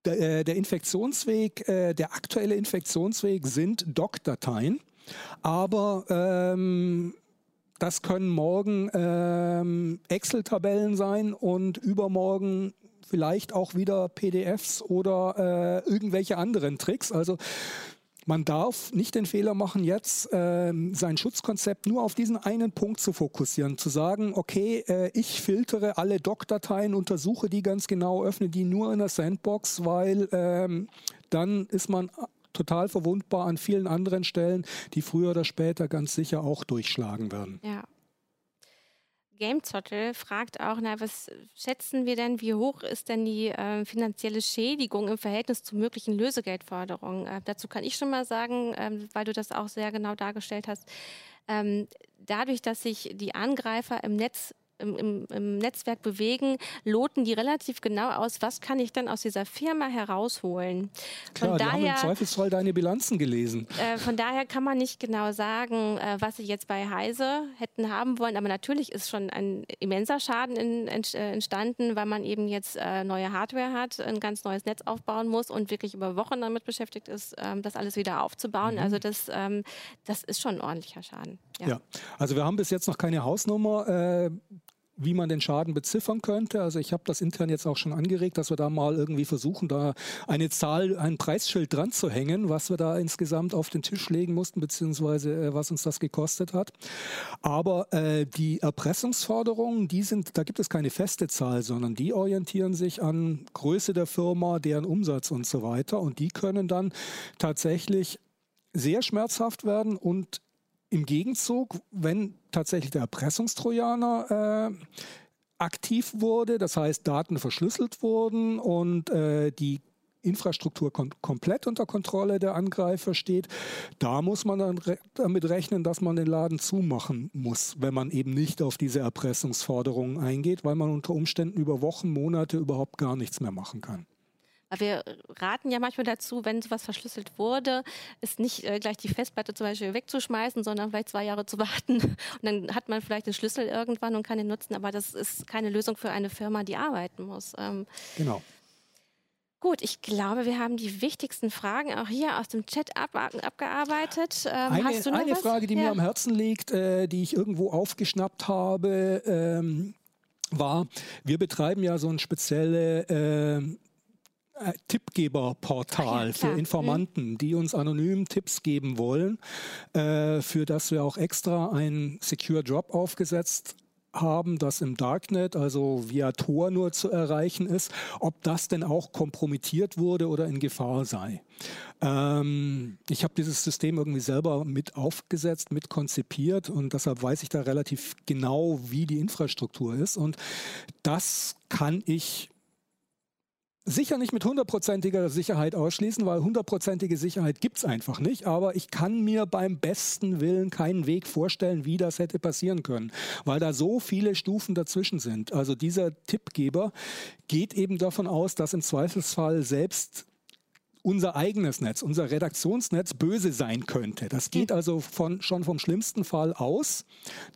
der, äh, der, Infektionsweg, äh, der aktuelle Infektionsweg sind Doc-Dateien, aber ähm, das können morgen ähm, Excel-Tabellen sein und übermorgen vielleicht auch wieder PDFs oder äh, irgendwelche anderen Tricks. Also man darf nicht den Fehler machen, jetzt äh, sein Schutzkonzept nur auf diesen einen Punkt zu fokussieren, zu sagen, okay, äh, ich filtere alle Doc-Dateien, untersuche die ganz genau, öffne die nur in der Sandbox, weil ähm, dann ist man total verwundbar an vielen anderen Stellen, die früher oder später ganz sicher auch durchschlagen werden. Ja. Gamezottel fragt auch, na, was schätzen wir denn, wie hoch ist denn die äh, finanzielle Schädigung im Verhältnis zu möglichen Lösegeldforderungen? Äh, dazu kann ich schon mal sagen, ähm, weil du das auch sehr genau dargestellt hast, ähm, dadurch, dass sich die Angreifer im Netz im, im, im, Netzwerk bewegen, loten die relativ genau aus, was kann ich denn aus dieser Firma herausholen. Klar, von die daher, haben im Zweifelsfall deine Bilanzen gelesen. Äh, von daher kann man nicht genau sagen, äh, was sie jetzt bei Heise hätten haben wollen, aber natürlich ist schon ein immenser Schaden in, in, äh, entstanden, weil man eben jetzt äh, neue Hardware hat, ein ganz neues Netz aufbauen muss und wirklich über Wochen damit beschäftigt ist, ähm, das alles wieder aufzubauen. Mhm. Also das, ähm, das ist schon ein ordentlicher Schaden. Ja. ja. also wir haben bis jetzt noch keine Hausnummer. Wie man den Schaden beziffern könnte. Also ich habe das intern jetzt auch schon angeregt, dass wir da mal irgendwie versuchen, da eine Zahl, ein Preisschild dran zu hängen, was wir da insgesamt auf den Tisch legen mussten, beziehungsweise äh, was uns das gekostet hat. Aber äh, die Erpressungsforderungen, die sind, da gibt es keine feste Zahl, sondern die orientieren sich an Größe der Firma, deren Umsatz und so weiter. Und die können dann tatsächlich sehr schmerzhaft werden und im Gegenzug, wenn tatsächlich der Erpressungstrojaner äh, aktiv wurde, das heißt Daten verschlüsselt wurden und äh, die Infrastruktur kom komplett unter Kontrolle der Angreifer steht, da muss man dann re damit rechnen, dass man den Laden zumachen muss, wenn man eben nicht auf diese Erpressungsforderungen eingeht, weil man unter Umständen über Wochen, Monate überhaupt gar nichts mehr machen kann. Wir raten ja manchmal dazu, wenn sowas verschlüsselt wurde, ist nicht äh, gleich die Festplatte zum Beispiel wegzuschmeißen, sondern vielleicht zwei Jahre zu [laughs] warten. Und dann hat man vielleicht den Schlüssel irgendwann und kann den nutzen. Aber das ist keine Lösung für eine Firma, die arbeiten muss. Ähm, genau. Gut, ich glaube, wir haben die wichtigsten Fragen auch hier aus dem Chat ab, abgearbeitet. Ähm, eine, eine Frage, die ja. mir am Herzen liegt, äh, die ich irgendwo aufgeschnappt habe, ähm, war, wir betreiben ja so ein spezielle äh, äh, Tippgeberportal ja, für Informanten, mhm. die uns anonym Tipps geben wollen, äh, für das wir auch extra ein Secure Drop aufgesetzt haben, das im Darknet, also via Tor nur zu erreichen ist, ob das denn auch kompromittiert wurde oder in Gefahr sei. Ähm, ich habe dieses System irgendwie selber mit aufgesetzt, mit konzipiert und deshalb weiß ich da relativ genau, wie die Infrastruktur ist und das kann ich sicher nicht mit hundertprozentiger Sicherheit ausschließen, weil hundertprozentige Sicherheit gibt es einfach nicht. Aber ich kann mir beim besten Willen keinen Weg vorstellen, wie das hätte passieren können, weil da so viele Stufen dazwischen sind. Also dieser Tippgeber geht eben davon aus, dass im Zweifelsfall selbst unser eigenes Netz, unser Redaktionsnetz böse sein könnte. Das geht also von, schon vom schlimmsten Fall aus,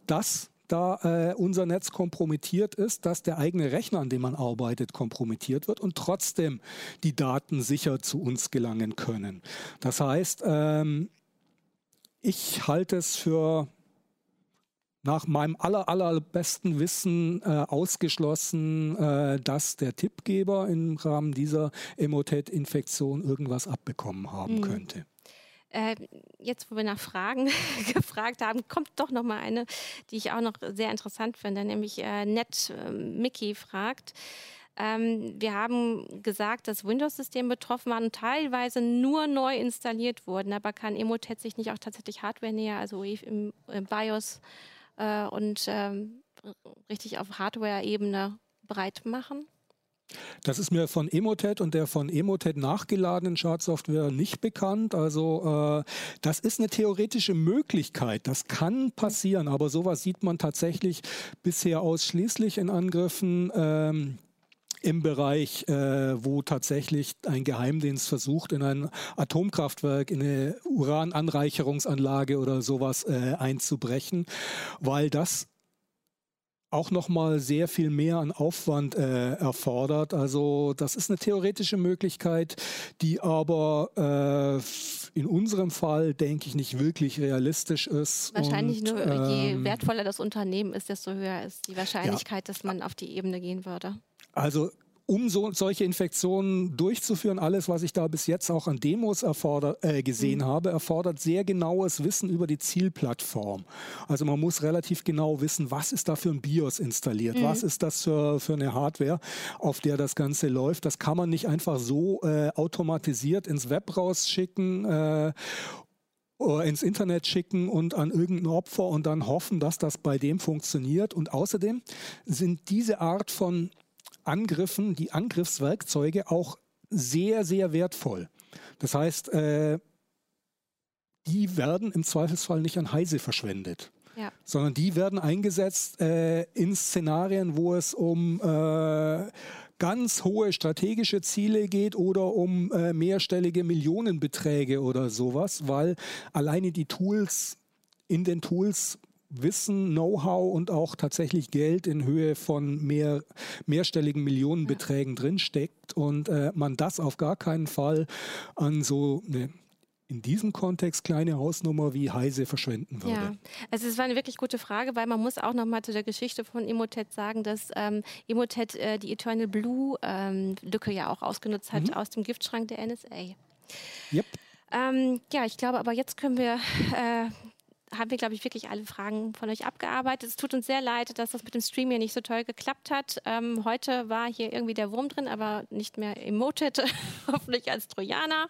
dass da äh, unser Netz kompromittiert ist, dass der eigene Rechner, an dem man arbeitet, kompromittiert wird und trotzdem die Daten sicher zu uns gelangen können. Das heißt, ähm, ich halte es für nach meinem aller, allerbesten Wissen äh, ausgeschlossen, äh, dass der Tippgeber im Rahmen dieser Emotet-Infektion irgendwas abbekommen haben mhm. könnte. Äh, jetzt, wo wir nach Fragen [laughs] gefragt haben, kommt doch noch mal eine, die ich auch noch sehr interessant finde, nämlich äh, Net äh, Mickey fragt. Ähm, wir haben gesagt, dass Windows-Systeme betroffen waren und teilweise nur neu installiert wurden, aber kann Emotet sich nicht auch tatsächlich Hardware näher, also im, im BIOS äh, und ähm, richtig auf Hardware-Ebene breit machen? Das ist mir von Emotet und der von Emotet nachgeladenen Schadsoftware nicht bekannt. Also äh, das ist eine theoretische Möglichkeit. Das kann passieren, aber sowas sieht man tatsächlich bisher ausschließlich in Angriffen. Ähm, im Bereich, äh, wo tatsächlich ein Geheimdienst versucht, in ein Atomkraftwerk, in eine Urananreicherungsanlage oder sowas äh, einzubrechen, weil das auch nochmal sehr viel mehr an Aufwand äh, erfordert. Also das ist eine theoretische Möglichkeit, die aber äh, in unserem Fall, denke ich, nicht wirklich realistisch ist. Wahrscheinlich und, nur, je ähm, wertvoller das Unternehmen ist, desto höher ist die Wahrscheinlichkeit, ja. dass man auf die Ebene gehen würde. Also um so, solche Infektionen durchzuführen, alles, was ich da bis jetzt auch an Demos erfordert, äh, gesehen mhm. habe, erfordert sehr genaues Wissen über die Zielplattform. Also man muss relativ genau wissen, was ist da für ein BIOS installiert, mhm. was ist das für, für eine Hardware, auf der das Ganze läuft. Das kann man nicht einfach so äh, automatisiert ins Web rausschicken äh, ins Internet schicken und an irgendein Opfer und dann hoffen, dass das bei dem funktioniert. Und außerdem sind diese Art von Angriffen die Angriffswerkzeuge auch sehr, sehr wertvoll. Das heißt, äh, die werden im Zweifelsfall nicht an Heise verschwendet. Ja. sondern die werden eingesetzt äh, in Szenarien, wo es um äh, ganz hohe strategische Ziele geht oder um äh, mehrstellige Millionenbeträge oder sowas, weil alleine die Tools in den Tools Wissen, Know-how und auch tatsächlich Geld in Höhe von mehr, mehrstelligen Millionenbeträgen ja. drinsteckt und äh, man das auf gar keinen Fall an so eine in diesem Kontext kleine Hausnummer wie Heise verschwenden würde? Ja, also es war eine wirklich gute Frage, weil man muss auch noch mal zu der Geschichte von Emotet sagen, dass ähm, Emotet äh, die Eternal Blue ähm, Lücke ja auch ausgenutzt hat mhm. aus dem Giftschrank der NSA. Yep. Ähm, ja, ich glaube, aber jetzt können wir äh, haben wir, glaube ich, wirklich alle Fragen von euch abgearbeitet. Es tut uns sehr leid, dass das mit dem Stream hier nicht so toll geklappt hat. Ähm, heute war hier irgendwie der Wurm drin, aber nicht mehr emoted, [laughs] hoffentlich als Trojaner.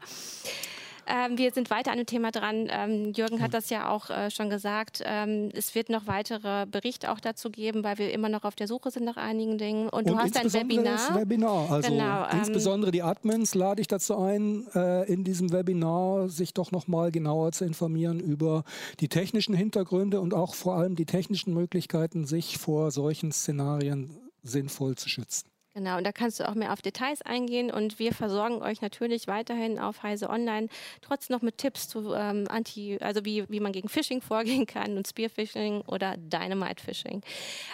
Ähm, wir sind weiter an dem Thema dran. Ähm, Jürgen hat das ja auch äh, schon gesagt. Ähm, es wird noch weitere Berichte auch dazu geben, weil wir immer noch auf der Suche sind nach einigen Dingen. Und, Und du hast ein Webinar. Das Webinar. Also genau, ähm, insbesondere die Admins lade ich dazu ein, äh, in diesem Webinar sich doch noch mal genauer zu informieren über die technischen Hintergründe und auch vor allem die technischen Möglichkeiten, sich vor solchen Szenarien sinnvoll zu schützen. Genau, und da kannst du auch mehr auf Details eingehen und wir versorgen euch natürlich weiterhin auf Heise Online trotzdem noch mit Tipps zu ähm, Anti, also wie, wie man gegen Phishing [laughs] vorgehen kann und Spearphishing oder Dynamite Phishing.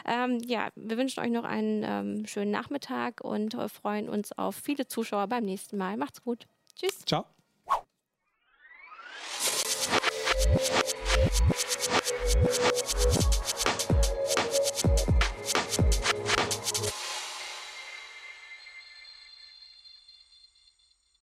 Ähm, ja, wir wünschen euch noch einen ähm, schönen Nachmittag und äh, freuen uns auf viele Zuschauer beim nächsten Mal. Macht's gut. Tschüss. Ciao.